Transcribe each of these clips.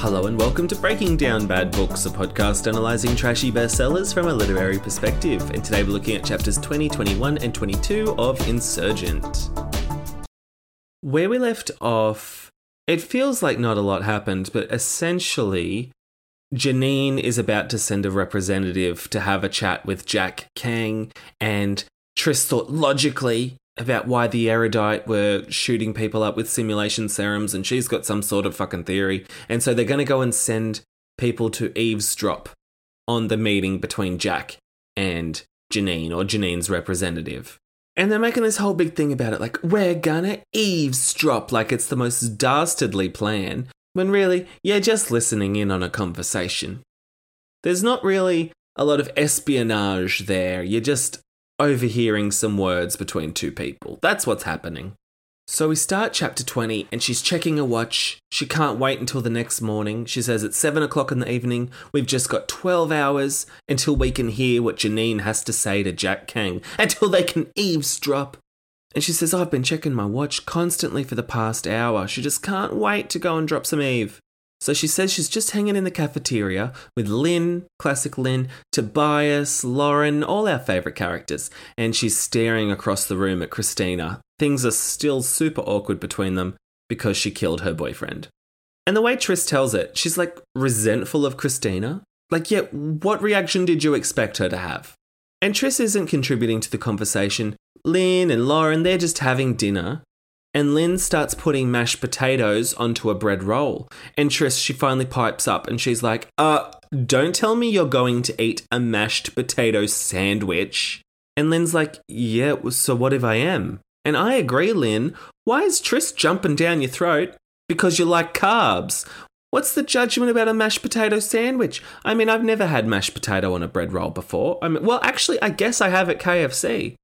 Hello and welcome to Breaking Down Bad Books, a podcast analysing trashy bestsellers from a literary perspective. And today we're looking at chapters 20, 21, and 22 of Insurgent. Where we left off, it feels like not a lot happened, but essentially, Janine is about to send a representative to have a chat with Jack Kang, and Tris thought logically about why the erudite were shooting people up with simulation serums, and she's got some sort of fucking theory. And so they're going to go and send people to eavesdrop on the meeting between Jack and Janine, or Janine's representative. And they're making this whole big thing about it, like, we're gonna eavesdrop, like it's the most dastardly plan, when really, you're just listening in on a conversation. There's not really a lot of espionage there, you're just overhearing some words between two people. That's what's happening. So we start chapter 20, and she's checking her watch. She can't wait until the next morning. She says it's 7 o'clock in the evening. We've just got 12 hours until we can hear what Janine has to say to Jack Kang, until they can eavesdrop. And she says, I've been checking my watch constantly for the past hour. She just can't wait to go and drop some Eve. So she says she's just hanging in the cafeteria with Lynn, classic Lynn, Tobias, Lauren, all our favourite characters, and she's staring across the room at Christina. Things are still super awkward between them because she killed her boyfriend. And the way Tris tells it, she's like resentful of Christina. Like, yeah, what reaction did you expect her to have? And Tris isn't contributing to the conversation. Lynn and Lauren, they're just having dinner and Lynn starts putting mashed potatoes onto a bread roll. And Tris, she finally pipes up and she's like, uh, don't tell me you're going to eat a mashed potato sandwich. And Lynn's like, yeah, so what if I am? And I agree, Lynn. Why is Tris jumping down your throat? Because you like carbs. What's the judgment about a mashed potato sandwich? I mean, I've never had mashed potato on a bread roll before. I mean, well, actually, I guess I have at KFC.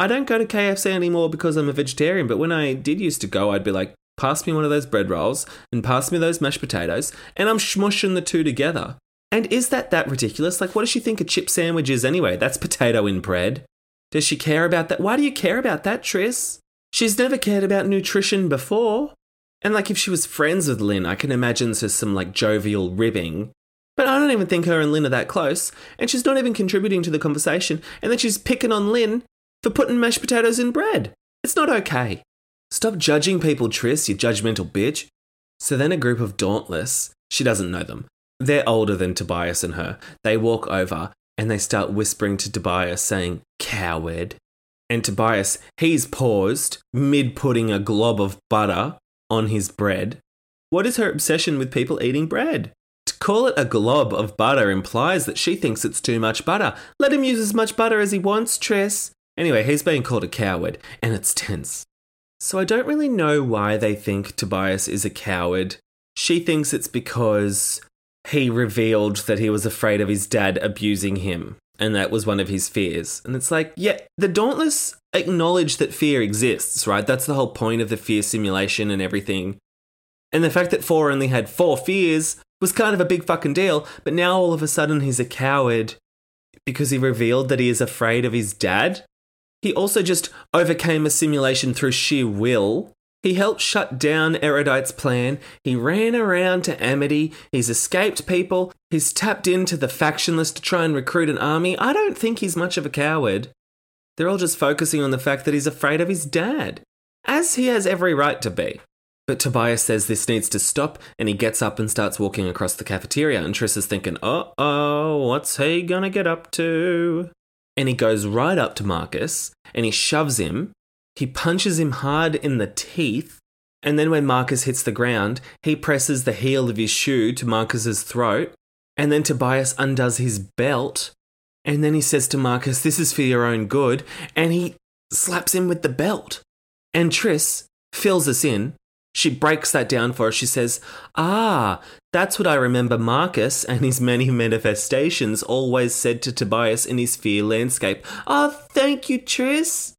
I don't go to KFC anymore because I'm a vegetarian, but when I did used to go, I'd be like, pass me one of those bread rolls and pass me those mashed potatoes, and I'm smushing the two together. And is that that ridiculous? Like, what does she think a chip sandwich is anyway? That's potato in bread. Does she care about that? Why do you care about that, Tris? She's never cared about nutrition before. And like, if she was friends with Lynn, I can imagine there's some like jovial ribbing. But I don't even think her and Lynn are that close, and she's not even contributing to the conversation. And then she's picking on Lynn for putting mashed potatoes in bread. It's not okay. Stop judging people, Tris, you judgmental bitch. So then a group of Dauntless, she doesn't know them, they're older than Tobias and her. They walk over and they start whispering to Tobias, saying, Coward. And Tobias, he's paused mid putting a glob of butter on his bread. What is her obsession with people eating bread? To call it a glob of butter implies that she thinks it's too much butter. Let him use as much butter as he wants, Tris. Anyway, he's being called a coward, and it's tense. So I don't really know why they think Tobias is a coward. She thinks it's because he revealed that he was afraid of his dad abusing him, and that was one of his fears. And it's like, yeah, the Dauntless acknowledge that fear exists, right? That's the whole point of the fear simulation and everything. And the fact that Four only had four fears was kind of a big fucking deal, but now all of a sudden he's a coward because he revealed that he is afraid of his dad. He also just overcame a simulation through sheer will. He helped shut down Erudite's plan. He ran around to Amity. He's escaped people. He's tapped into the factionless to try and recruit an army. I don't think he's much of a coward. They're all just focusing on the fact that he's afraid of his dad, as he has every right to be. But Tobias says this needs to stop, and he gets up and starts walking across the cafeteria. And Tris is thinking, uh oh, what's he gonna get up to? And he goes right up to Marcus and he shoves him. He punches him hard in the teeth. And then when Marcus hits the ground, he presses the heel of his shoe to Marcus's throat. And then Tobias undoes his belt. And then he says to Marcus, This is for your own good. And he slaps him with the belt. And Tris fills us in she breaks that down for us. She says, Ah, that's what I remember Marcus and his many manifestations always said to Tobias in his fear landscape. Ah, oh, thank you, Tris.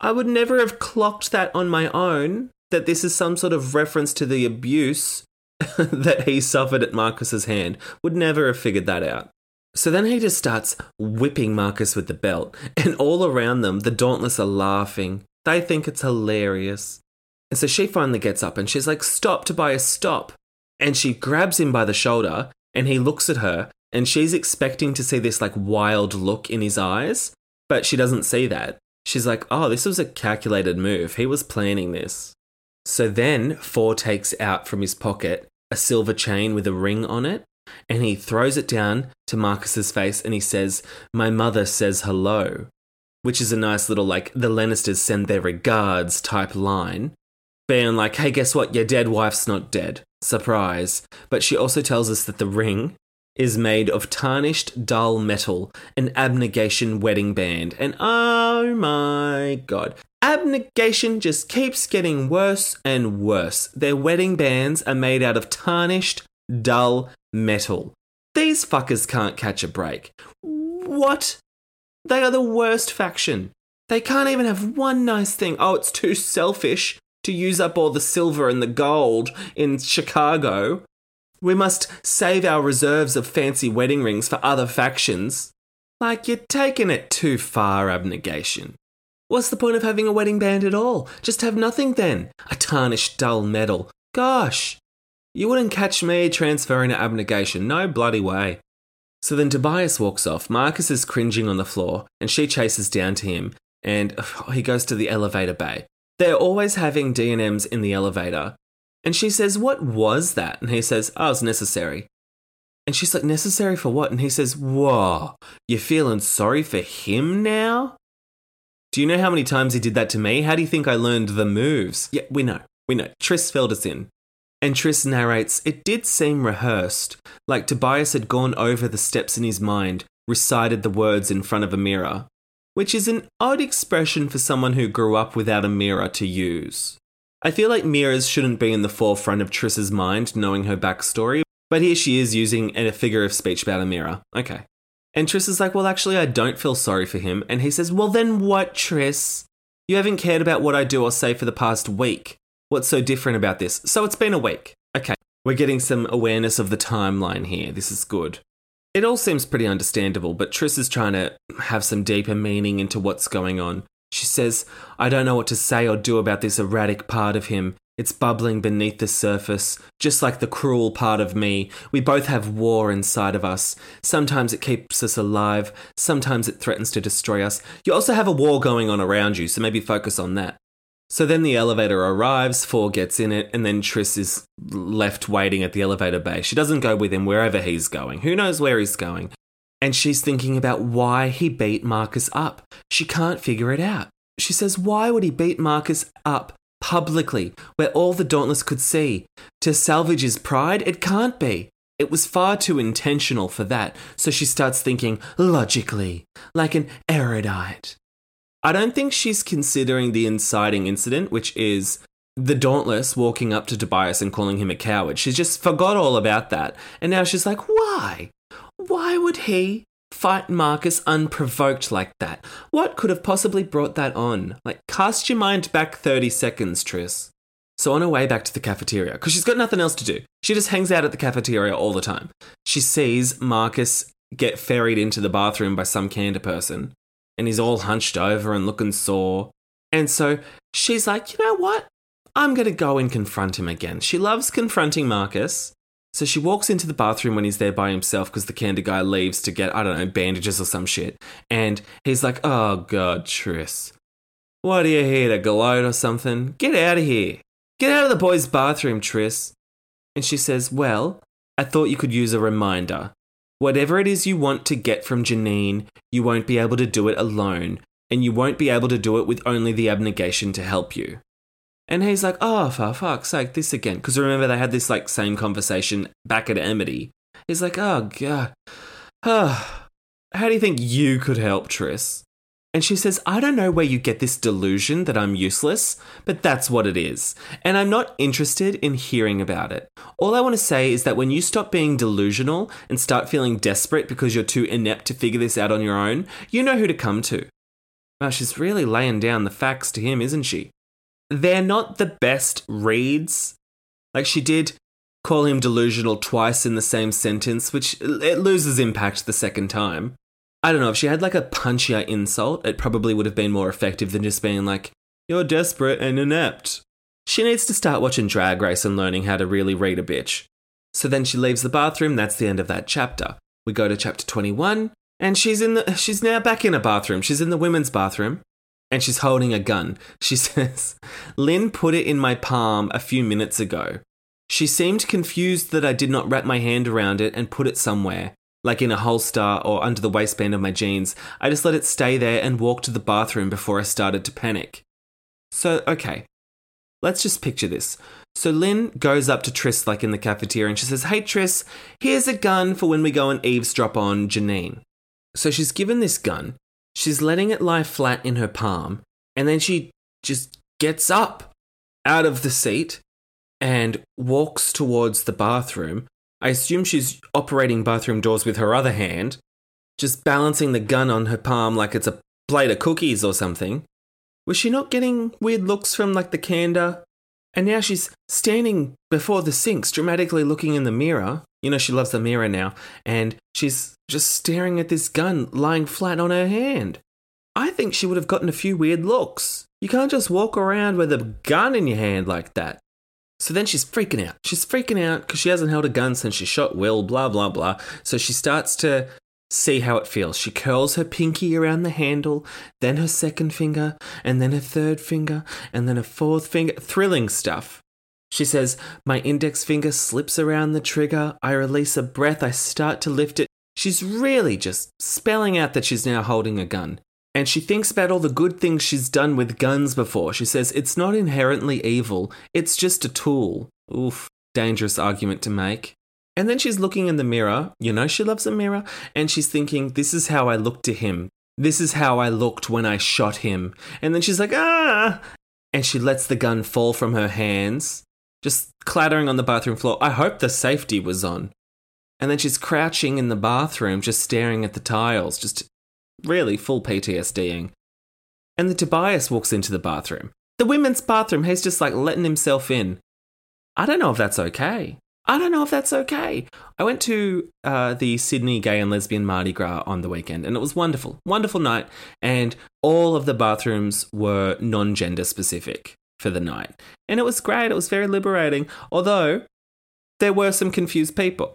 I would never have clocked that on my own, that this is some sort of reference to the abuse that he suffered at Marcus's hand. Would never have figured that out. So then he just starts whipping Marcus with the belt, and all around them, the Dauntless are laughing. They think it's hilarious. And so she finally gets up and she's like, Stop, Tobias, stop. And she grabs him by the shoulder and he looks at her and she's expecting to see this like wild look in his eyes, but she doesn't see that. She's like, Oh, this was a calculated move. He was planning this. So then Four takes out from his pocket a silver chain with a ring on it and he throws it down to Marcus's face and he says, My mother says hello, which is a nice little like the Lannisters send their regards type line being like, hey, guess what? Your dead wife's not dead. Surprise. But she also tells us that the ring is made of tarnished dull metal, an abnegation wedding band. And oh my god. Abnegation just keeps getting worse and worse. Their wedding bands are made out of tarnished, dull metal. These fuckers can't catch a break. What? They are the worst faction. They can't even have one nice thing. Oh, it's too selfish to use up all the silver and the gold in Chicago. We must save our reserves of fancy wedding rings for other factions. Like, you're taking it too far, abnegation. What's the point of having a wedding band at all? Just have nothing then. A tarnished dull metal. Gosh. You wouldn't catch me transferring to abnegation, no bloody way. So then Tobias walks off. Marcus is cringing on the floor, and she chases down to him, and oh, he goes to the elevator bay. They're always having D&Ms in the elevator. And she says, What was that? And he says, Oh, it's necessary. And she's like, Necessary for what? And he says, Whoa, you're feeling sorry for him now? Do you know how many times he did that to me? How do you think I learned the moves? Yeah, we know. We know. Tris filled us in. And Tris narrates, It did seem rehearsed, like Tobias had gone over the steps in his mind, recited the words in front of a mirror which is an odd expression for someone who grew up without a mirror to use. I feel like mirrors shouldn't be in the forefront of Tris's mind, knowing her backstory, but here she is using a figure of speech about a mirror. Okay. And Tris is like, Well, actually, I don't feel sorry for him. And he says, Well, then what, Tris? You haven't cared about what I do or say for the past week. What's so different about this? So it's been a week. Okay. We're getting some awareness of the timeline here. This is good. It all seems pretty understandable, but Tris is trying to have some deeper meaning into what's going on. She says, I don't know what to say or do about this erratic part of him. It's bubbling beneath the surface, just like the cruel part of me. We both have war inside of us. Sometimes it keeps us alive, sometimes it threatens to destroy us. You also have a war going on around you, so maybe focus on that. So then the elevator arrives, Four gets in it, and then Tris is left waiting at the elevator bay. She doesn't go with him wherever he's going. Who knows where he's going? And she's thinking about why he beat Marcus up. She can't figure it out. She says, Why would he beat Marcus up publicly, where all the Dauntless could see? To salvage his pride? It can't be. It was far too intentional for that. So she starts thinking logically, like an erudite. I don't think she's considering the inciting incident, which is the Dauntless walking up to Tobias and calling him a coward. She's just forgot all about that. And now she's like, why? Why would he fight Marcus unprovoked like that? What could have possibly brought that on? Like, cast your mind back 30 seconds, Tris. So, on her way back to the cafeteria, because she's got nothing else to do, she just hangs out at the cafeteria all the time. She sees Marcus get ferried into the bathroom by some Candor person and he's all hunched over and looking sore. And so she's like, you know what? I'm going to go and confront him again. She loves confronting Marcus. So she walks into the bathroom when he's there by himself because the candy guy leaves to get, I don't know, bandages or some shit. And he's like, oh, God, Tris. What are you here to gloat or something? Get out of here. Get out of the boys' bathroom, Tris. And she says, Well, I thought you could use a reminder. Whatever it is you want to get from Janine, you won't be able to do it alone, and you won't be able to do it with only the abnegation to help you. And he's like, oh, for fuck's sake, this again. Because remember, they had this like same conversation back at Amity. He's like, oh, God. How do you think you could help, Tris? And she says, I don't know where you get this delusion that I'm useless, but that's what it is. And I'm not interested in hearing about it. All I want to say is that when you stop being delusional and start feeling desperate because you're too inept to figure this out on your own, you know who to come to. Well, she's really laying down the facts to him, isn't she? they're not the best reads. Like she did call him delusional twice in the same sentence, which it loses impact the second time. I don't know, if she had like a punchier insult, it probably would have been more effective than just being like, you're desperate and inept. She needs to start watching Drag Race and learning how to really read a bitch. So then she leaves the bathroom, that's the end of that chapter. We go to chapter 21, and she's in the she's now back in a bathroom. She's in the women's bathroom and she's holding a gun. She says, Lynn put it in my palm a few minutes ago. She seemed confused that I did not wrap my hand around it and put it somewhere, like in a holster or under the waistband of my jeans. I just let it stay there and walked to the bathroom before I started to panic. So, okay, let's just picture this. So Lynn goes up to Tris, like in the cafeteria, and she says, Hey Tris, here's a gun for when we go and eavesdrop on Janine. So she's given this gun, She's letting it lie flat in her palm, and then she just gets up out of the seat and walks towards the bathroom. I assume she's operating bathroom doors with her other hand, just balancing the gun on her palm like it's a plate of cookies or something. Was she not getting weird looks from like the candor? And now she's standing before the sinks, dramatically looking in the mirror. You know, she loves the mirror now. And she's just staring at this gun lying flat on her hand. I think she would have gotten a few weird looks. You can't just walk around with a gun in your hand like that. So then she's freaking out. She's freaking out because she hasn't held a gun since she shot Will, blah, blah, blah. So she starts to see how it feels. She curls her pinky around the handle, then her second finger, and then her third finger, and then her fourth finger. Thrilling stuff. She says, My index finger slips around the trigger. I release a breath. I start to lift it. She's really just spelling out that she's now holding a gun. And she thinks about all the good things she's done with guns before. She says, It's not inherently evil, it's just a tool. Oof, dangerous argument to make. And then she's looking in the mirror. You know, she loves a mirror. And she's thinking, This is how I look to him. This is how I looked when I shot him. And then she's like, Ah! And she lets the gun fall from her hands just clattering on the bathroom floor. I hope the safety was on. And then she's crouching in the bathroom, just staring at the tiles, just really full PTSDing. And the Tobias walks into the bathroom. The women's bathroom, he's just like letting himself in. I don't know if that's okay. I don't know if that's okay. I went to uh, the Sydney Gay and Lesbian Mardi Gras on the weekend, and it was wonderful. Wonderful night, and all of the bathrooms were non gender specific for the night. And it was great, it was very liberating, although there were some confused people.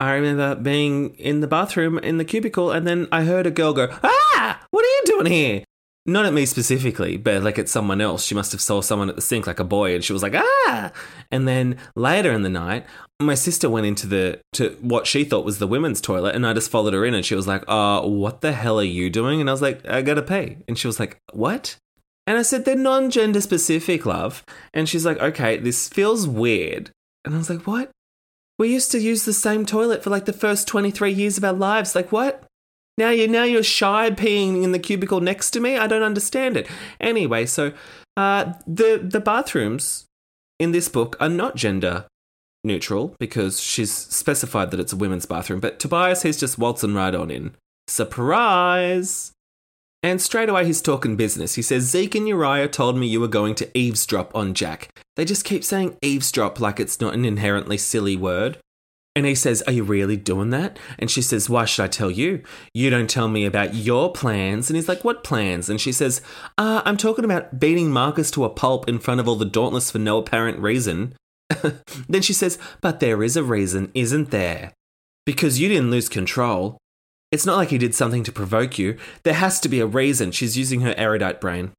I remember being in the bathroom in the cubicle, and then I heard a girl go, Ah, what are you doing here? Not at me specifically, but like at someone else. She must have saw someone at the sink, like a boy, and she was like, "Ah!" And then later in the night, my sister went into the to what she thought was the women's toilet, and I just followed her in, and she was like, "Uh, what the hell are you doing?" And I was like, "I gotta pee," and she was like, "What?" And I said, they're non gender specific, love. And she's like, okay, this feels weird. And I was like, what? We used to use the same toilet for like the first 23 years of our lives. Like, what? Now you're now you're shy peeing in the cubicle next to me. I don't understand it. Anyway, so uh, the the bathrooms in this book are not gender neutral because she's specified that it's a women's bathroom. But Tobias, he's just waltzing right on in. Surprise! And straight away he's talking business. He says, Zeke and Uriah told me you were going to eavesdrop on Jack. They just keep saying eavesdrop like it's not an inherently silly word. And he says, Are you really doing that? And she says, Why should I tell you? You don't tell me about your plans. And he's like, What plans? And she says, uh, I'm talking about beating Marcus to a pulp in front of all the Dauntless for no apparent reason. then she says, But there is a reason, isn't there? Because you didn't lose control. It's not like he did something to provoke you. There has to be a reason. She's using her erudite brain.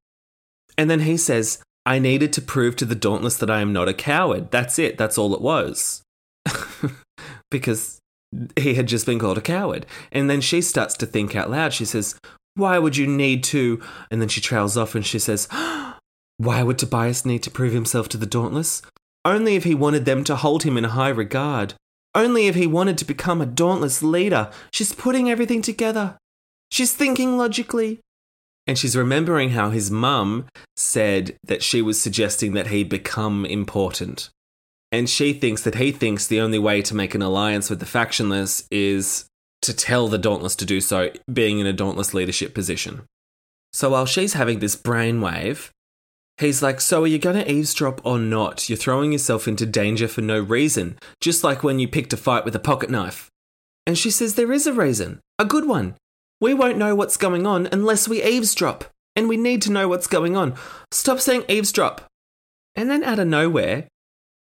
And then he says, I needed to prove to the Dauntless that I am not a coward. That's it. That's all it was. because he had just been called a coward. And then she starts to think out loud. She says, Why would you need to? And then she trails off and she says, Why would Tobias need to prove himself to the Dauntless? Only if he wanted them to hold him in high regard. Only if he wanted to become a dauntless leader. She's putting everything together. She's thinking logically. And she's remembering how his mum said that she was suggesting that he become important. And she thinks that he thinks the only way to make an alliance with the factionless is to tell the Dauntless to do so, being in a Dauntless leadership position. So while she's having this brainwave, He's like, So are you going to eavesdrop or not? You're throwing yourself into danger for no reason, just like when you picked a fight with a pocket knife. And she says, There is a reason, a good one. We won't know what's going on unless we eavesdrop, and we need to know what's going on. Stop saying eavesdrop. And then out of nowhere,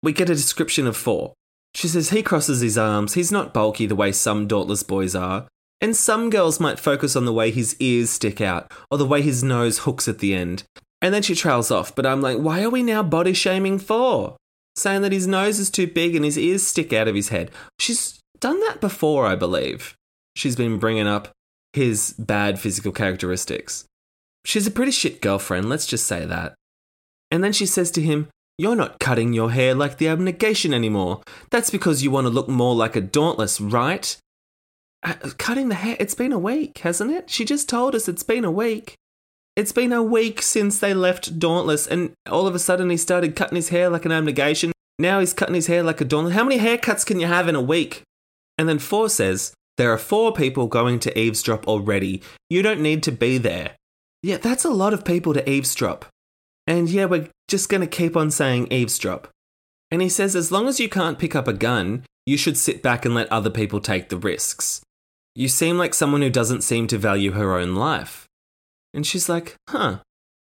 we get a description of four. She says he crosses his arms, he's not bulky the way some dauntless boys are, and some girls might focus on the way his ears stick out, or the way his nose hooks at the end. And then she trails off, but I'm like, why are we now body shaming for? Saying that his nose is too big and his ears stick out of his head. She's done that before, I believe. She's been bringing up his bad physical characteristics. She's a pretty shit girlfriend, let's just say that. And then she says to him, You're not cutting your hair like the abnegation anymore. That's because you want to look more like a dauntless, right? Uh, cutting the hair, it's been a week, hasn't it? She just told us it's been a week. It's been a week since they left Dauntless, and all of a sudden he started cutting his hair like an abnegation. Now he's cutting his hair like a Dauntless. How many haircuts can you have in a week? And then Four says, There are four people going to eavesdrop already. You don't need to be there. Yeah, that's a lot of people to eavesdrop. And yeah, we're just going to keep on saying eavesdrop. And he says, As long as you can't pick up a gun, you should sit back and let other people take the risks. You seem like someone who doesn't seem to value her own life. And she's like, huh,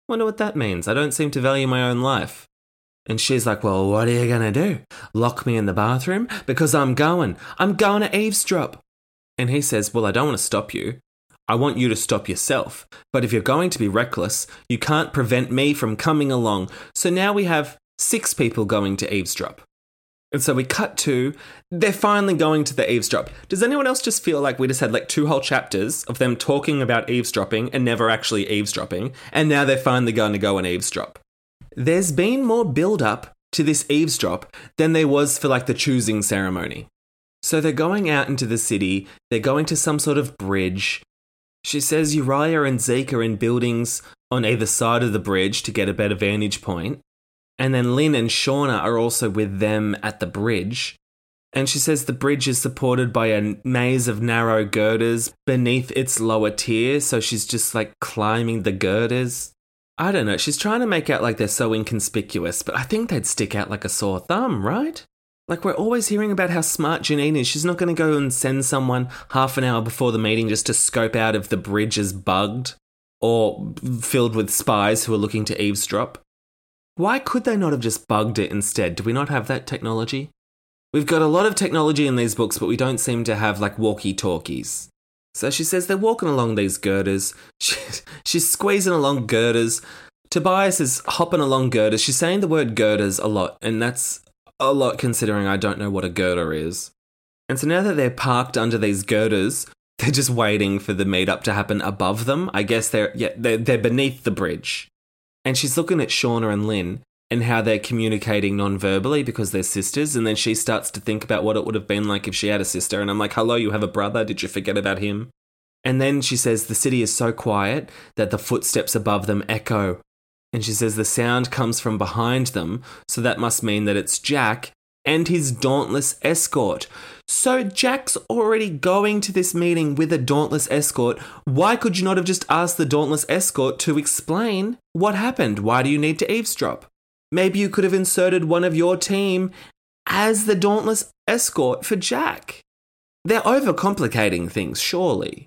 wonder what that means. I don't seem to value my own life. And she's like, well, what are you going to do? Lock me in the bathroom? Because I'm going. I'm going to eavesdrop. And he says, well, I don't want to stop you. I want you to stop yourself. But if you're going to be reckless, you can't prevent me from coming along. So now we have six people going to eavesdrop. And so we cut to they're finally going to the eavesdrop. Does anyone else just feel like we just had like two whole chapters of them talking about eavesdropping and never actually eavesdropping, and now they're finally going to go and eavesdrop? There's been more build up to this eavesdrop than there was for like the choosing ceremony. So they're going out into the city, they're going to some sort of bridge. She says Uriah and Zeke are in buildings on either side of the bridge to get a better vantage point. And then Lynn and Shauna are also with them at the bridge. And she says the bridge is supported by a maze of narrow girders beneath its lower tier. So she's just like climbing the girders. I don't know. She's trying to make out like they're so inconspicuous, but I think they'd stick out like a sore thumb, right? Like, we're always hearing about how smart Janine is. She's not going to go and send someone half an hour before the meeting just to scope out if the bridge is bugged or filled with spies who are looking to eavesdrop. Why could they not have just bugged it instead? Do we not have that technology? We've got a lot of technology in these books, but we don't seem to have like walkie talkies. So she says they're walking along these girders. She, she's squeezing along girders. Tobias is hopping along girders. She's saying the word girders a lot, and that's a lot considering I don't know what a girder is. And so now that they're parked under these girders, they're just waiting for the meetup to happen above them. I guess they're yeah, they're, they're beneath the bridge. And she's looking at Shauna and Lynn and how they're communicating non-verbally because they're sisters. And then she starts to think about what it would have been like if she had a sister. And I'm like, hello, you have a brother. Did you forget about him? And then she says the city is so quiet that the footsteps above them echo. And she says the sound comes from behind them, so that must mean that it's Jack and his dauntless escort. So Jack's already going to this meeting with a Dauntless escort. Why could you not have just asked the Dauntless escort to explain what happened? Why do you need to eavesdrop? Maybe you could have inserted one of your team as the Dauntless escort for Jack. They're overcomplicating things, surely.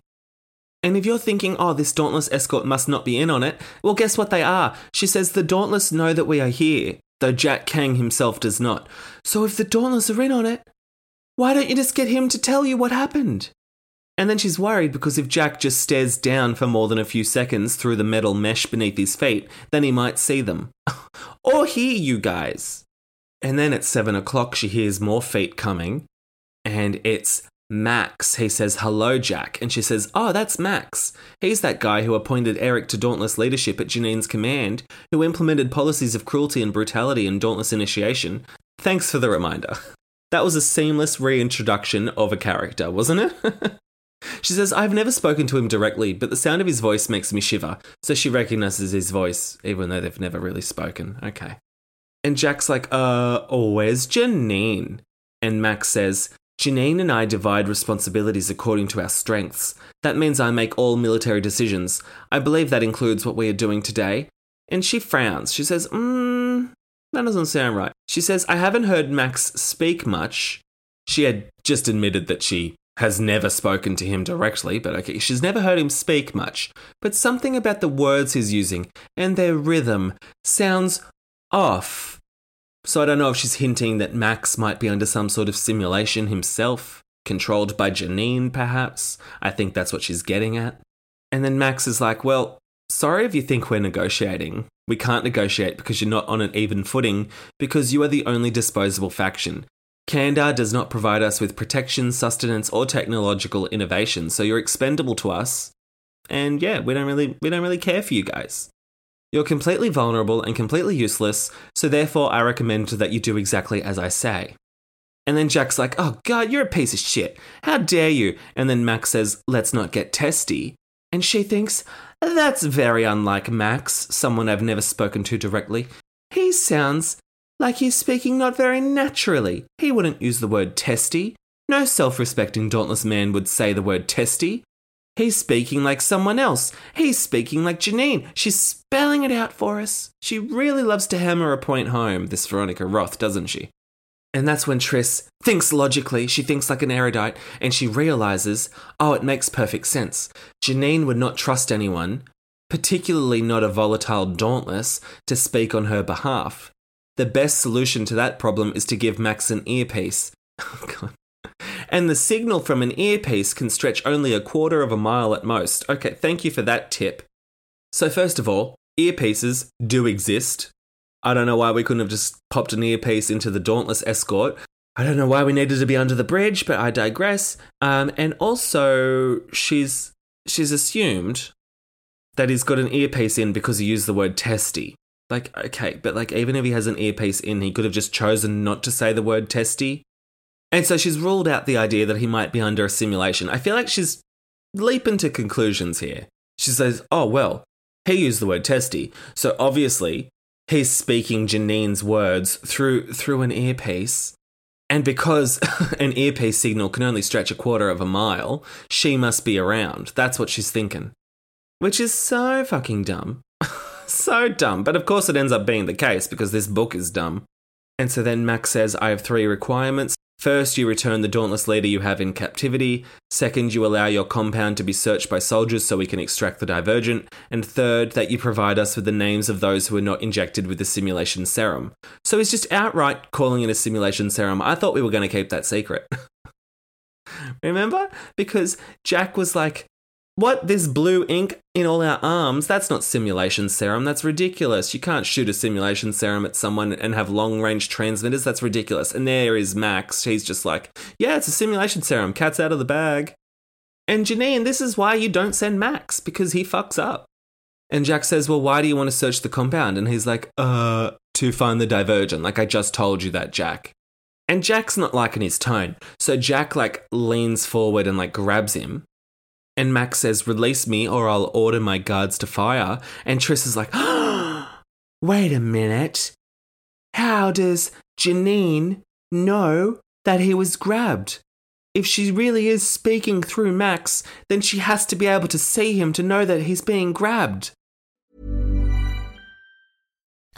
And if you're thinking, oh, this Dauntless escort must not be in on it, well, guess what they are? She says, the Dauntless know that we are here. Though Jack Kang himself does not. So if the Dauntless are in on it, why don't you just get him to tell you what happened? And then she's worried because if Jack just stares down for more than a few seconds through the metal mesh beneath his feet, then he might see them. or hear you guys. And then at seven o'clock, she hears more feet coming, and it's Max. He says, Hello, Jack. And she says, Oh, that's Max. He's that guy who appointed Eric to Dauntless leadership at Janine's command, who implemented policies of cruelty and brutality in Dauntless initiation. Thanks for the reminder. That was a seamless reintroduction of a character, wasn't it? she says, I've never spoken to him directly, but the sound of his voice makes me shiver. So she recognizes his voice, even though they've never really spoken. Okay. And Jack's like, uh, oh, where's Janine? And Max says, Janine and I divide responsibilities according to our strengths. That means I make all military decisions. I believe that includes what we are doing today. And she frowns. She says, hmm, that doesn't sound right. She says, I haven't heard Max speak much. She had just admitted that she has never spoken to him directly, but okay, she's never heard him speak much. But something about the words he's using and their rhythm sounds off. So I don't know if she's hinting that Max might be under some sort of simulation himself, controlled by Janine, perhaps. I think that's what she's getting at. And then Max is like, Well, sorry if you think we're negotiating. We can't negotiate because you're not on an even footing, because you are the only disposable faction. Candor does not provide us with protection, sustenance, or technological innovation, so you're expendable to us. And yeah, we don't really we don't really care for you guys. You're completely vulnerable and completely useless, so therefore I recommend that you do exactly as I say. And then Jack's like, oh god, you're a piece of shit. How dare you? And then Max says, let's not get testy. And she thinks, that's very unlike Max, someone I've never spoken to directly. He sounds like he's speaking not very naturally. He wouldn't use the word testy. No self respecting dauntless man would say the word testy. He's speaking like someone else. He's speaking like Janine. She's spelling it out for us. She really loves to hammer a point home, this Veronica Roth, doesn't she? And that's when Tris thinks logically, she thinks like an erudite, and she realizes, oh, it makes perfect sense. Janine would not trust anyone, particularly not a volatile dauntless, to speak on her behalf. The best solution to that problem is to give Max an earpiece. Oh, and the signal from an earpiece can stretch only a quarter of a mile at most. Okay, thank you for that tip. So, first of all, earpieces do exist. I don't know why we couldn't have just popped an earpiece into the Dauntless escort. I don't know why we needed to be under the bridge, but I digress. Um, and also, she's she's assumed that he's got an earpiece in because he used the word testy. Like, okay, but like even if he has an earpiece in, he could have just chosen not to say the word testy. And so she's ruled out the idea that he might be under a simulation. I feel like she's leaping to conclusions here. She says, oh, well, he used the word testy. So obviously, he's speaking Janine's words through through an earpiece. And because an earpiece signal can only stretch a quarter of a mile, she must be around. That's what she's thinking. Which is so fucking dumb. so dumb. But of course, it ends up being the case because this book is dumb. And so then Max says, I have three requirements. First, you return the Dauntless leader you have in captivity. Second, you allow your compound to be searched by soldiers so we can extract the divergent. And third, that you provide us with the names of those who were not injected with the simulation serum. So he's just outright calling it a simulation serum. I thought we were going to keep that secret. Remember? Because Jack was like, what? This blue ink in all our arms? That's not simulation serum. That's ridiculous. You can't shoot a simulation serum at someone and have long range transmitters. That's ridiculous. And there is Max. He's just like, yeah, it's a simulation serum. Cat's out of the bag. And Janine, this is why you don't send Max, because he fucks up. And Jack says, well, why do you want to search the compound? And he's like, uh, to find the divergent. Like I just told you that, Jack. And Jack's not liking his tone. So Jack like leans forward and like grabs him and Max says, Release me or I'll order my guards to fire. And Tris is like, Wait a minute. How does Janine know that he was grabbed? If she really is speaking through Max, then she has to be able to see him to know that he's being grabbed.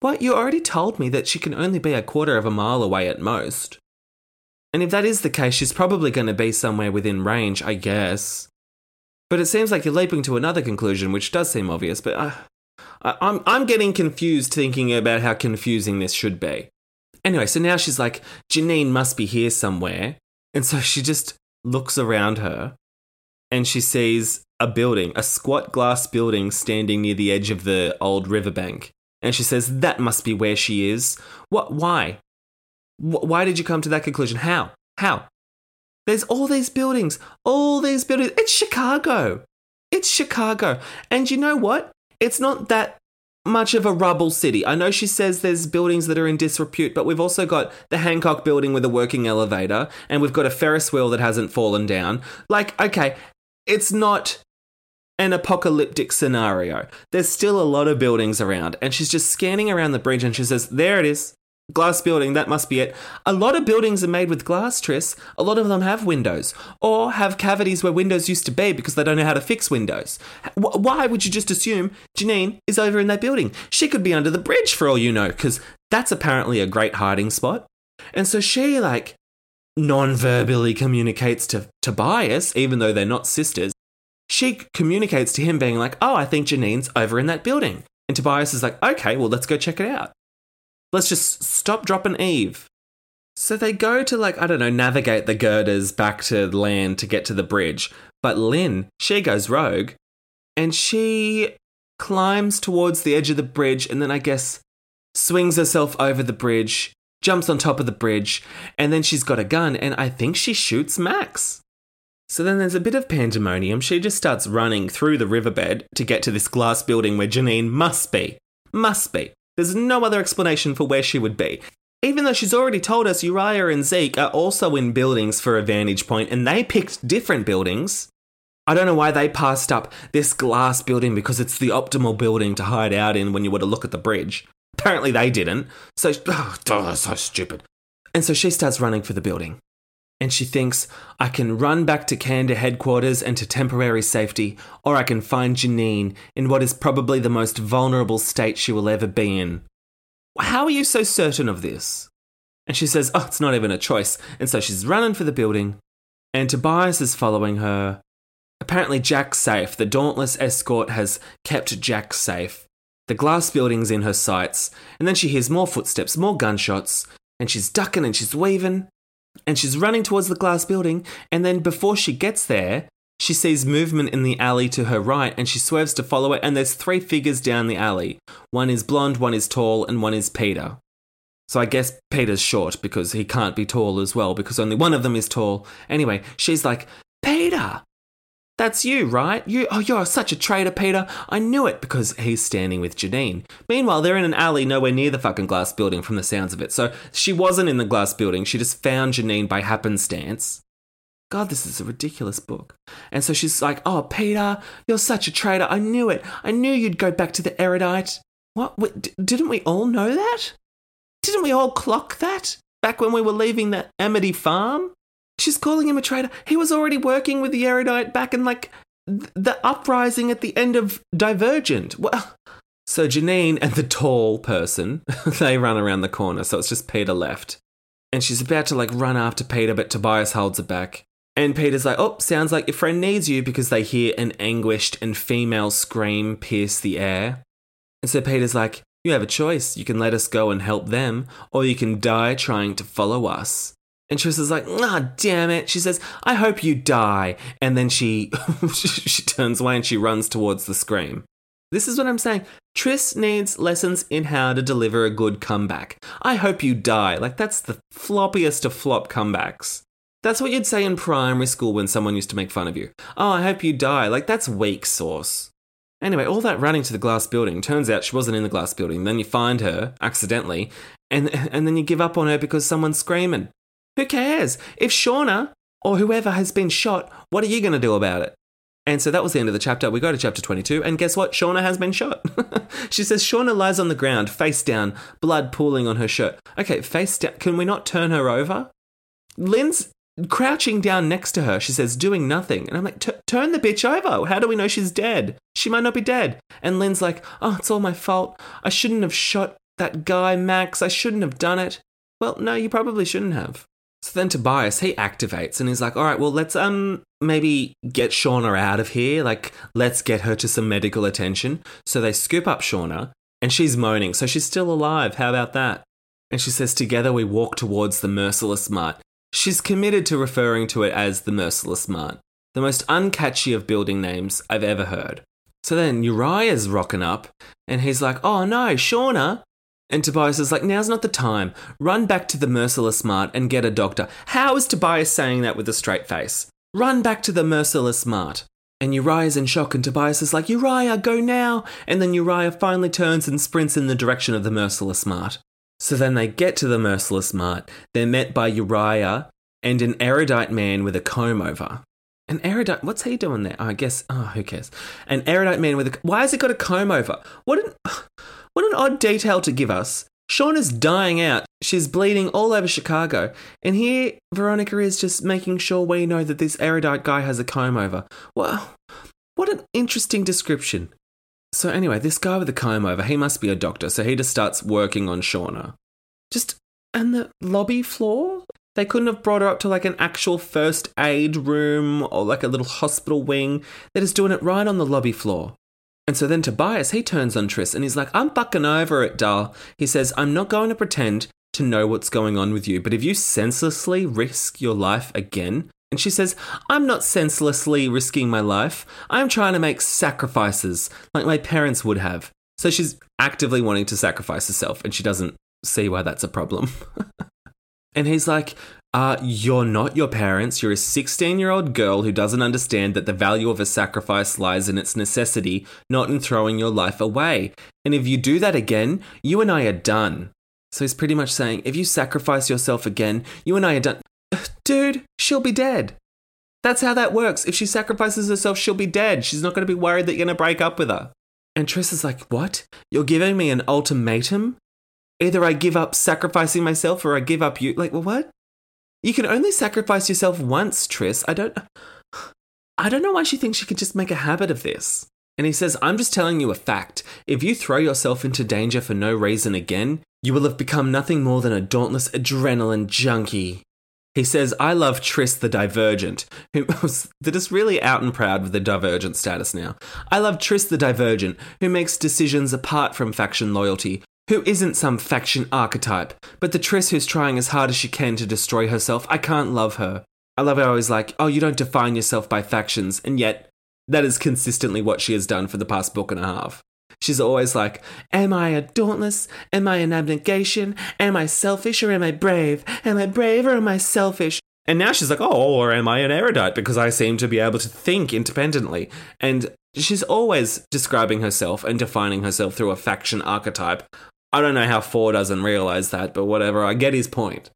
What? You already told me that she can only be a quarter of a mile away at most. And if that is the case, she's probably going to be somewhere within range, I guess. But it seems like you're leaping to another conclusion, which does seem obvious, but uh, I, I'm, I'm getting confused thinking about how confusing this should be. Anyway, so now she's like, Janine must be here somewhere. And so she just looks around her and she sees a building, a squat glass building standing near the edge of the old riverbank. And she says, That must be where she is. What? Why? Wh- Why did you come to that conclusion? How? How? There's all these buildings, all these buildings. It's Chicago. It's Chicago. And you know what? It's not that much of a rubble city. I know she says there's buildings that are in disrepute, but we've also got the Hancock building with a working elevator, and we've got a Ferris wheel that hasn't fallen down. Like, okay, it's not an apocalyptic scenario. There's still a lot of buildings around, and she's just scanning around the bridge and she says, There it is. Glass building, that must be it. A lot of buildings are made with glass, Tris. A lot of them have windows, or have cavities where windows used to be because they don't know how to fix windows. Wh- Why would you just assume Janine is over in that building? She could be under the bridge for all you know, because that's apparently a great hiding spot. And so she, like, non verbally communicates to Tobias, even though they're not sisters. She communicates to him, being like, Oh, I think Janine's over in that building. And Tobias is like, Okay, well, let's go check it out. Let's just stop, drop, and Eve. So they go to, like, I don't know, navigate the girders back to land to get to the bridge. But Lynn, she goes rogue and she climbs towards the edge of the bridge and then I guess swings herself over the bridge, jumps on top of the bridge, and then she's got a gun and I think she shoots Max. So then there's a bit of pandemonium. She just starts running through the riverbed to get to this glass building where Janine must be. Must be. There's no other explanation for where she would be. Even though she's already told us Uriah and Zeke are also in buildings for a vantage point and they picked different buildings. I don't know why they passed up this glass building because it's the optimal building to hide out in when you were to look at the bridge. Apparently they didn't. So, oh, so stupid. And so she starts running for the building. And she thinks, I can run back to Candor headquarters and to temporary safety, or I can find Janine in what is probably the most vulnerable state she will ever be in. How are you so certain of this? And she says, Oh, it's not even a choice. And so she's running for the building, and Tobias is following her. Apparently, Jack's safe. The Dauntless escort has kept Jack safe. The glass building's in her sights, and then she hears more footsteps, more gunshots, and she's ducking and she's weaving, and she's running towards the glass building, and then before she gets there, she sees movement in the alley to her right, and she swerves to follow it, and there's three figures down the alley. One is blonde, one is tall, and one is Peter. So I guess Peter's short because he can't be tall as well, because only one of them is tall. Anyway, she's like, Peter! That's you, right? You, oh, you're such a traitor, Peter. I knew it because he's standing with Janine. Meanwhile, they're in an alley nowhere near the fucking glass building from the sounds of it. So she wasn't in the glass building. She just found Janine by happenstance. God, this is a ridiculous book. And so she's like, Oh, Peter, you're such a traitor. I knew it. I knew you'd go back to the erudite. What? Wait, d- didn't we all know that? Didn't we all clock that back when we were leaving the Amity farm? She's calling him a traitor. He was already working with the erudite back in like th- the uprising at the end of Divergent. Well, so Janine and the tall person, they run around the corner. So it's just Peter left. And she's about to like run after Peter, but Tobias holds her back. And Peter's like, oh, sounds like your friend needs you because they hear an anguished and female scream pierce the air. And so Peter's like, you have a choice. You can let us go and help them, or you can die trying to follow us. And Tris like, ah, damn it. She says, I hope you die. And then she, she turns away and she runs towards the scream. This is what I'm saying. Tris needs lessons in how to deliver a good comeback. I hope you die. Like, that's the floppiest of flop comebacks. That's what you'd say in primary school when someone used to make fun of you. Oh, I hope you die. Like, that's weak sauce. Anyway, all that running to the glass building turns out she wasn't in the glass building. Then you find her accidentally, and, and then you give up on her because someone's screaming. Who cares? If Shauna or whoever has been shot, what are you going to do about it? And so that was the end of the chapter. We go to chapter 22, and guess what? Shauna has been shot. she says Shauna lies on the ground, face down, blood pooling on her shirt. Okay, face down. Can we not turn her over? Lynn's crouching down next to her. She says, doing nothing. And I'm like, turn the bitch over. How do we know she's dead? She might not be dead. And Lynn's like, oh, it's all my fault. I shouldn't have shot that guy, Max. I shouldn't have done it. Well, no, you probably shouldn't have. So then Tobias, he activates and he's like, all right, well, let's um maybe get Shauna out of here. Like, let's get her to some medical attention. So they scoop up Shauna and she's moaning. So she's still alive. How about that? And she says, together we walk towards the merciless mart. She's committed to referring to it as the merciless mart, the most uncatchy of building names I've ever heard. So then Uriah's rocking up and he's like, oh no, Shauna, and Tobias is like, now's not the time. Run back to the Merciless Mart and get a doctor. How is Tobias saying that with a straight face? Run back to the Merciless Mart. And Uriah's in shock, and Tobias is like, Uriah, go now! And then Uriah finally turns and sprints in the direction of the Merciless Mart. So then they get to the Merciless Mart. They're met by Uriah and an erudite man with a comb over. An erudite, what's he doing there? Oh, I guess, oh, who cares? An erudite man with a, why has he got a comb over? What an, what an odd detail to give us. Shauna's dying out. She's bleeding all over Chicago. And here, Veronica is just making sure we know that this erudite guy has a comb over. Well, what an interesting description. So, anyway, this guy with the comb over, he must be a doctor. So he just starts working on Shauna. Just, and the lobby floor? They couldn't have brought her up to like an actual first aid room or like a little hospital wing. They're just doing it right on the lobby floor. And so then Tobias, he turns on Tris and he's like, I'm fucking over it, doll. He says, I'm not going to pretend to know what's going on with you, but if you senselessly risk your life again, and she says, I'm not senselessly risking my life. I'm trying to make sacrifices like my parents would have. So she's actively wanting to sacrifice herself, and she doesn't see why that's a problem. and he's like, uh, you're not your parents. You're a 16 year old girl who doesn't understand that the value of a sacrifice lies in its necessity, not in throwing your life away. And if you do that again, you and I are done. So he's pretty much saying, if you sacrifice yourself again, you and I are done. Dude, she'll be dead. That's how that works. If she sacrifices herself, she'll be dead. She's not going to be worried that you're going to break up with her. And Tris is like, What? You're giving me an ultimatum? Either I give up sacrificing myself or I give up you. Like, well, what? You can only sacrifice yourself once, Tris. I don't. I don't know why she thinks she could just make a habit of this. And he says, I'm just telling you a fact. If you throw yourself into danger for no reason again, you will have become nothing more than a dauntless adrenaline junkie. He says, I love Tris the Divergent, who they're just really out and proud with the Divergent status now. I love Triss the Divergent, who makes decisions apart from faction loyalty, who isn't some faction archetype, but the Tris who's trying as hard as she can to destroy herself. I can't love her. I love how he's like, oh, you don't define yourself by factions, and yet that is consistently what she has done for the past book and a half. She's always like, Am I a dauntless? Am I an abnegation? Am I selfish or am I brave? Am I brave or am I selfish? And now she's like, oh, or am I an erudite because I seem to be able to think independently? And she's always describing herself and defining herself through a faction archetype. I don't know how Four doesn't realize that, but whatever, I get his point.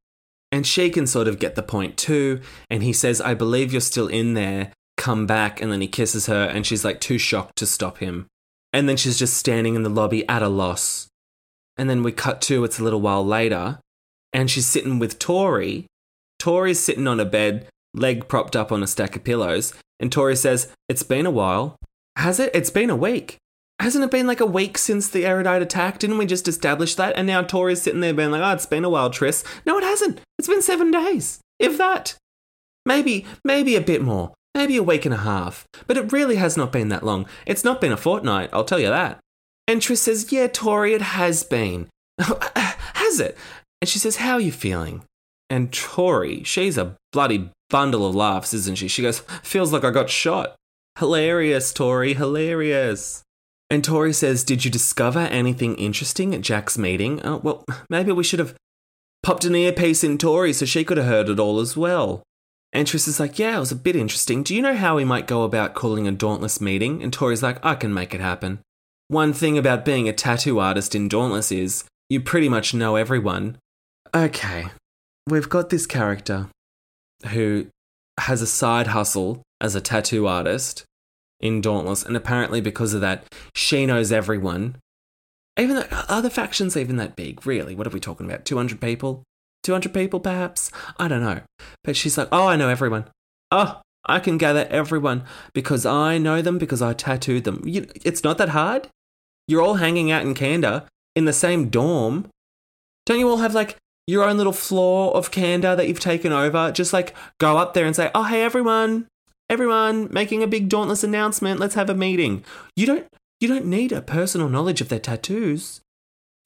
And she can sort of get the point too. And he says, I believe you're still in there. Come back. And then he kisses her, and she's like too shocked to stop him. And then she's just standing in the lobby at a loss. And then we cut to it's a little while later, and she's sitting with Tori. Tori's sitting on a bed, leg propped up on a stack of pillows. And Tori says, It's been a while. Has it? It's been a week. Hasn't it been like a week since the erudite attack? Didn't we just establish that? And now Tori's sitting there being like, oh, it's been a while, Tris. No, it hasn't. It's been seven days. If that. Maybe, maybe a bit more. Maybe a week and a half. But it really has not been that long. It's not been a fortnight, I'll tell you that. And Tris says, yeah, Tori, it has been. has it? And she says, how are you feeling? And Tori, she's a bloody bundle of laughs, isn't she? She goes, feels like I got shot. Hilarious, Tori, hilarious. And Tori says, Did you discover anything interesting at Jack's meeting? Oh, well, maybe we should have popped an earpiece in Tori so she could have heard it all as well. And Tris is like, Yeah, it was a bit interesting. Do you know how we might go about calling a Dauntless meeting? And Tori's like, I can make it happen. One thing about being a tattoo artist in Dauntless is you pretty much know everyone. Okay, we've got this character who has a side hustle as a tattoo artist in Dauntless, and apparently because of that, she knows everyone. Even though, are the factions even that big? Really? What are we talking about? 200 people? 200 people, perhaps? I don't know. But she's like, oh, I know everyone. Oh, I can gather everyone because I know them because I tattooed them. You, it's not that hard. You're all hanging out in Candor in the same dorm. Don't you all have like your own little floor of Candor that you've taken over? Just like go up there and say, oh, hey, everyone, everyone making a big dauntless announcement let's have a meeting. You don't you don't need a personal knowledge of their tattoos.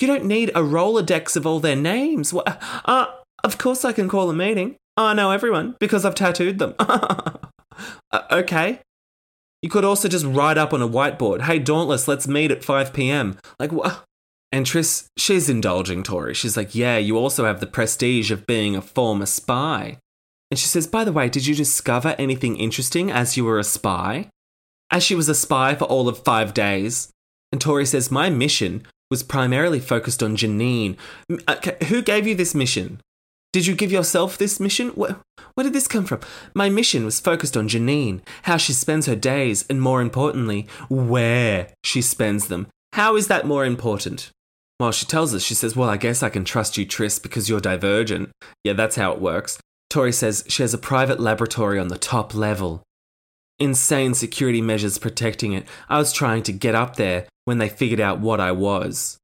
You don't need a rolodex of all their names. Uh, of course i can call a meeting. I know everyone because i've tattooed them. Uh, okay. You could also just write up on a whiteboard hey dauntless let's meet at 5 p.m like what and Tris, she's indulging Tori. She's like, Yeah, you also have the prestige of being a former spy. And she says, By the way, did you discover anything interesting as you were a spy? As she was a spy for all of five days. And Tori says, My mission was primarily focused on Janine. Okay, uh, who gave you this mission? Did you give yourself this mission? Where did this come from? My mission was focused on Janine, how she spends her days, and more importantly, where she spends them. How is that more important? Well, she tells us, she says, Well, I guess I can trust you, Tris, because you're divergent. Yeah, that's how it works. Tori says she has a private laboratory on the top level. Insane security measures protecting it. I was trying to get up there when they figured out what I was.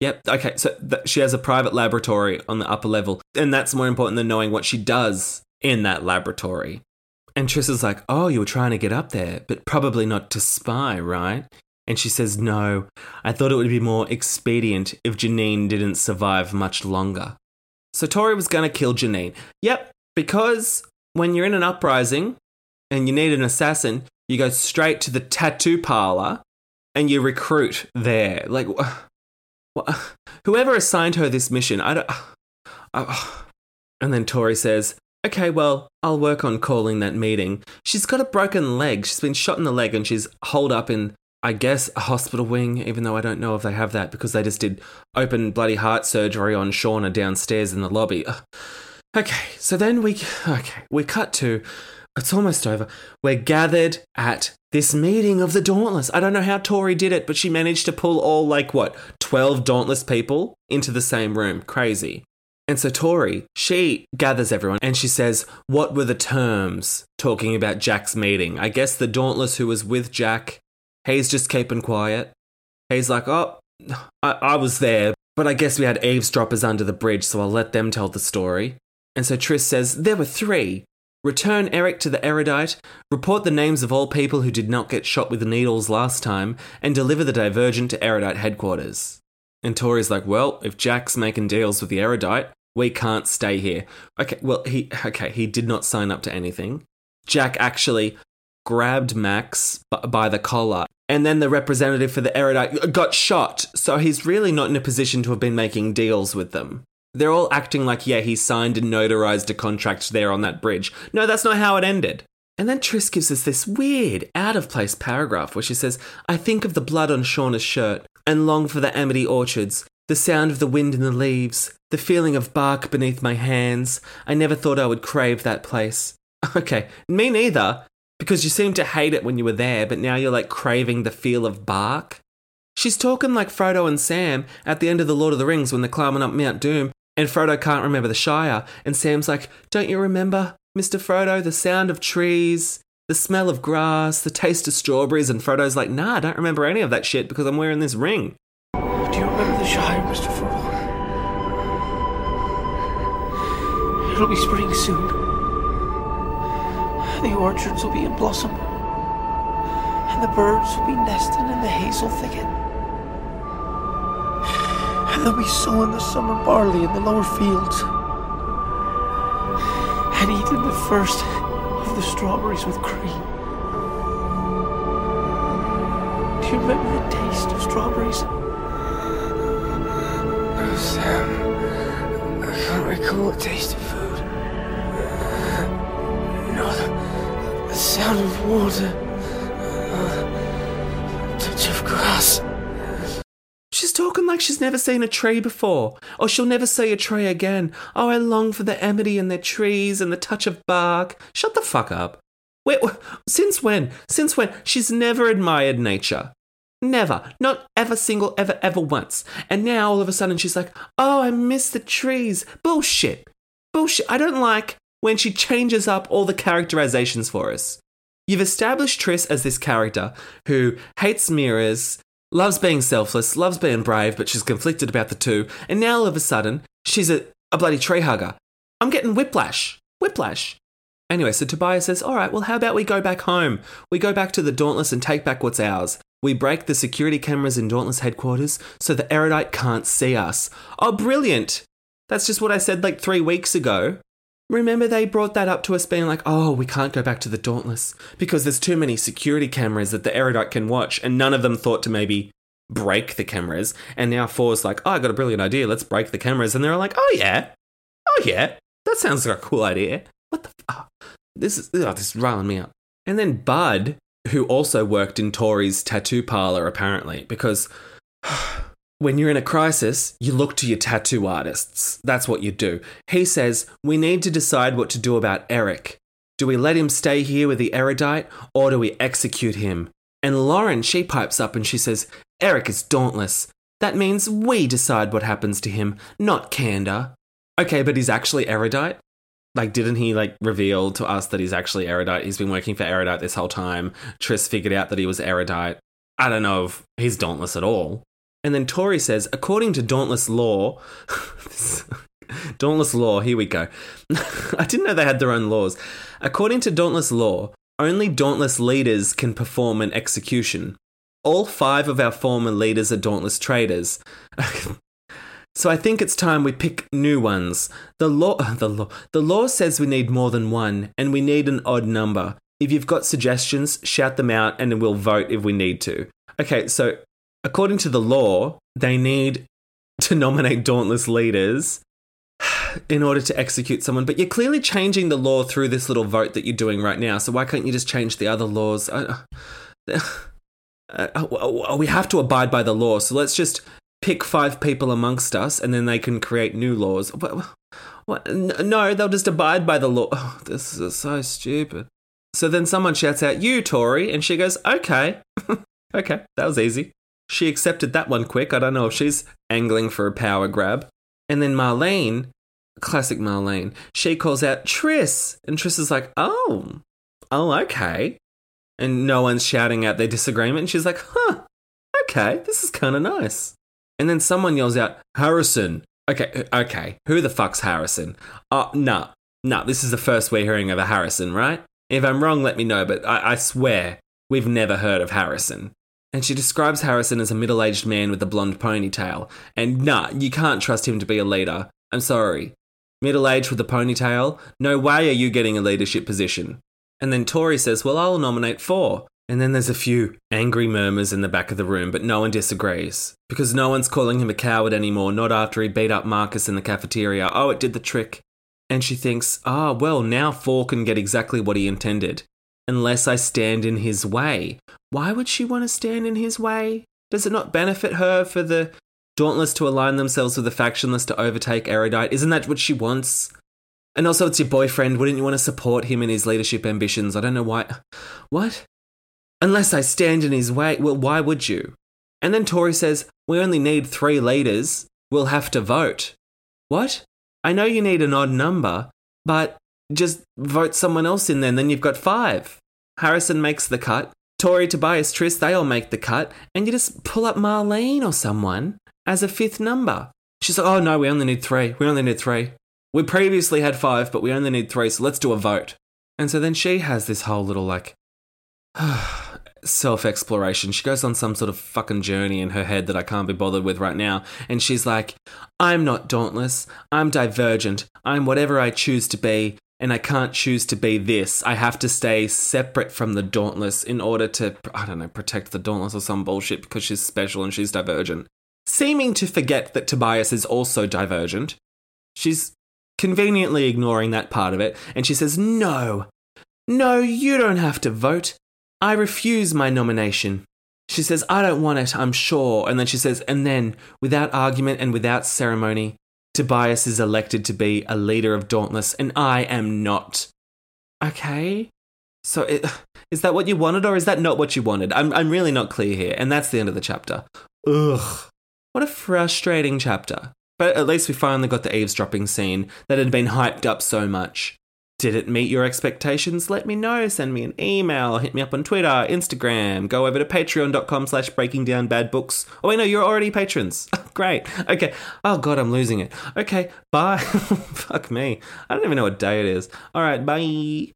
Yep, okay, so th- she has a private laboratory on the upper level, and that's more important than knowing what she does in that laboratory. And Tris is like, Oh, you were trying to get up there, but probably not to spy, right? And she says, No, I thought it would be more expedient if Janine didn't survive much longer. So Tori was going to kill Janine. Yep, because when you're in an uprising and you need an assassin, you go straight to the tattoo parlor and you recruit there. Like, whoever assigned her this mission, I don't. Uh, and then Tori says, Okay, well, I'll work on calling that meeting. She's got a broken leg. She's been shot in the leg and she's holed up in I guess a hospital wing, even though I don't know if they have that because they just did open bloody heart surgery on Shauna downstairs in the lobby. Okay, so then we okay, we cut to it's almost over. We're gathered at this meeting of the Dauntless. I don't know how Tori did it, but she managed to pull all like what, 12 Dauntless people into the same room. Crazy. And so Tori, she gathers everyone and she says, What were the terms? Talking about Jack's meeting. I guess the Dauntless who was with Jack Hayes just keeping quiet. Hayes like, oh, I, I was there, but I guess we had eavesdroppers under the bridge, so I'll let them tell the story. And so Tris says, there were three. Return Eric to the erudite, report the names of all people who did not get shot with the needles last time, and deliver the divergent to erudite headquarters. And Tori's like, well, if Jack's making deals with the erudite, we can't stay here. Okay, well, he okay, he did not sign up to anything. Jack actually grabbed Max by the collar and then the representative for the erudite got shot. So he's really not in a position to have been making deals with them. They're all acting like, yeah, he signed and notarized a contract there on that bridge. No, that's not how it ended. And then Tris gives us this weird, out of place paragraph where she says, I think of the blood on Shauna's shirt and long for the amity orchards, the sound of the wind in the leaves, the feeling of bark beneath my hands. I never thought I would crave that place. Okay, me neither, because you seemed to hate it when you were there, but now you're like craving the feel of bark. She's talking like Frodo and Sam at the end of The Lord of the Rings when they're climbing up Mount Doom and Frodo can't remember the Shire. And Sam's like, Don't you remember, Mr. Frodo, the sound of trees, the smell of grass, the taste of strawberries? And Frodo's like, Nah, I don't remember any of that shit because I'm wearing this ring. Do you remember the Shire, Mr. Frodo? It'll be spring soon. The orchards will be in blossom. And the birds will be nesting in the hazel thicket. And they'll be sowing the summer barley in the lower fields. And eating the first of the strawberries with cream. Do you remember the taste of strawberries? No, Sam. I can't recall the taste of food. No, the, the sound of water. Uh, touch of grass. She's talking like she's never seen a tree before, or she'll never see a tree again. Oh, I long for the amity and the trees and the touch of bark. Shut the fuck up. Wait, since when? Since when? She's never admired nature. Never. Not ever single, ever, ever once. And now all of a sudden she's like, oh, I miss the trees. Bullshit. Bullshit. I don't like when she changes up all the characterizations for us. You've established Tris as this character who hates mirrors, loves being selfless, loves being brave, but she's conflicted about the two. And now all of a sudden, she's a, a bloody tree hugger. I'm getting whiplash. Whiplash. Anyway, so Tobias says, All right, well, how about we go back home? We go back to the Dauntless and take back what's ours. We break the security cameras in Dauntless headquarters so the erudite can't see us. Oh, brilliant! That's just what I said like three weeks ago. Remember, they brought that up to us being like, oh, we can't go back to the Dauntless because there's too many security cameras that the erudite can watch, and none of them thought to maybe break the cameras. And now Four's like, oh, I got a brilliant idea, let's break the cameras. And they're like, oh, yeah, oh, yeah, that sounds like a cool idea. What the fuck? This is, oh, this is riling me up. And then Bud, who also worked in Tori's tattoo parlor, apparently, because when you're in a crisis, you look to your tattoo artists. That's what you do. He says, We need to decide what to do about Eric. Do we let him stay here with the erudite or do we execute him? And Lauren, she pipes up and she says, Eric is dauntless. That means we decide what happens to him, not Candor. Okay, but he's actually erudite? Like, didn't he like reveal to us that he's actually erudite? He's been working for erudite this whole time. Tris figured out that he was erudite. I don't know if he's dauntless at all. And then Tori says, according to Dauntless law, Dauntless law, here we go. I didn't know they had their own laws. According to Dauntless law, only Dauntless leaders can perform an execution. All five of our former leaders are Dauntless traders. so I think it's time we pick new ones. The law, the law, the law says we need more than one, and we need an odd number. If you've got suggestions, shout them out, and we'll vote if we need to. Okay, so according to the law, they need to nominate dauntless leaders in order to execute someone. But you're clearly changing the law through this little vote that you're doing right now. So why can't you just change the other laws? We have to abide by the law. So let's just pick five people amongst us, and then they can create new laws. What? what? No, they'll just abide by the law. Oh, this is so stupid. So then someone shouts out, "You, Tori," and she goes, "Okay, okay, that was easy." She accepted that one quick. I don't know if she's angling for a power grab. And then Marlene, classic Marlene, she calls out Tris. And Tris is like, oh, oh, okay. And no one's shouting out their disagreement. And she's like, huh, okay, this is kind of nice. And then someone yells out, Harrison. Okay, okay, who the fuck's Harrison? Oh, no, no, this is the first we're hearing of a Harrison, right? If I'm wrong, let me know, but I, I swear we've never heard of Harrison. And she describes Harrison as a middle aged man with a blonde ponytail. And nah, you can't trust him to be a leader. I'm sorry. Middle aged with a ponytail? No way are you getting a leadership position. And then Tori says, Well, I'll nominate four. And then there's a few angry murmurs in the back of the room, but no one disagrees. Because no one's calling him a coward anymore, not after he beat up Marcus in the cafeteria. Oh, it did the trick. And she thinks, ah, well, now Four can get exactly what he intended. Unless I stand in his way. Why would she want to stand in his way? Does it not benefit her for the Dauntless to align themselves with the Factionless to overtake Erudite? Isn't that what she wants? And also, it's your boyfriend. Wouldn't you want to support him in his leadership ambitions? I don't know why. What? Unless I stand in his way. Well, why would you? And then Tori says, We only need three leaders. We'll have to vote. What? I know you need an odd number, but just vote someone else in then, then you've got five. Harrison makes the cut. Tori, Tobias, Tris, they all make the cut, and you just pull up Marlene or someone as a fifth number. She's like, oh no, we only need three. We only need three. We previously had five, but we only need three, so let's do a vote. And so then she has this whole little like self exploration. She goes on some sort of fucking journey in her head that I can't be bothered with right now. And she's like, I'm not dauntless. I'm divergent. I'm whatever I choose to be. And I can't choose to be this. I have to stay separate from the Dauntless in order to, I don't know, protect the Dauntless or some bullshit because she's special and she's divergent. Seeming to forget that Tobias is also divergent. She's conveniently ignoring that part of it, and she says, No, no, you don't have to vote. I refuse my nomination. She says, I don't want it, I'm sure. And then she says, and then, without argument and without ceremony, Tobias is elected to be a leader of Dauntless, and I am not. Okay. So, it, is that what you wanted, or is that not what you wanted? I'm, I'm really not clear here, and that's the end of the chapter. Ugh. What a frustrating chapter. But at least we finally got the eavesdropping scene that had been hyped up so much. Did it meet your expectations? Let me know. Send me an email. Hit me up on Twitter, Instagram. Go over to patreon.com slash breaking down bad books. Oh, wait, no, you're already patrons. Great. Okay. Oh, God, I'm losing it. Okay. Bye. Fuck me. I don't even know what day it is. All right. Bye.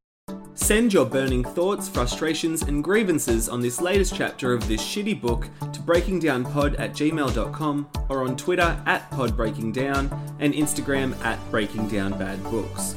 Send your burning thoughts, frustrations, and grievances on this latest chapter of this shitty book to breakingdownpod at gmail.com or on Twitter at podbreakingdown and Instagram at breakingdownbadbooks.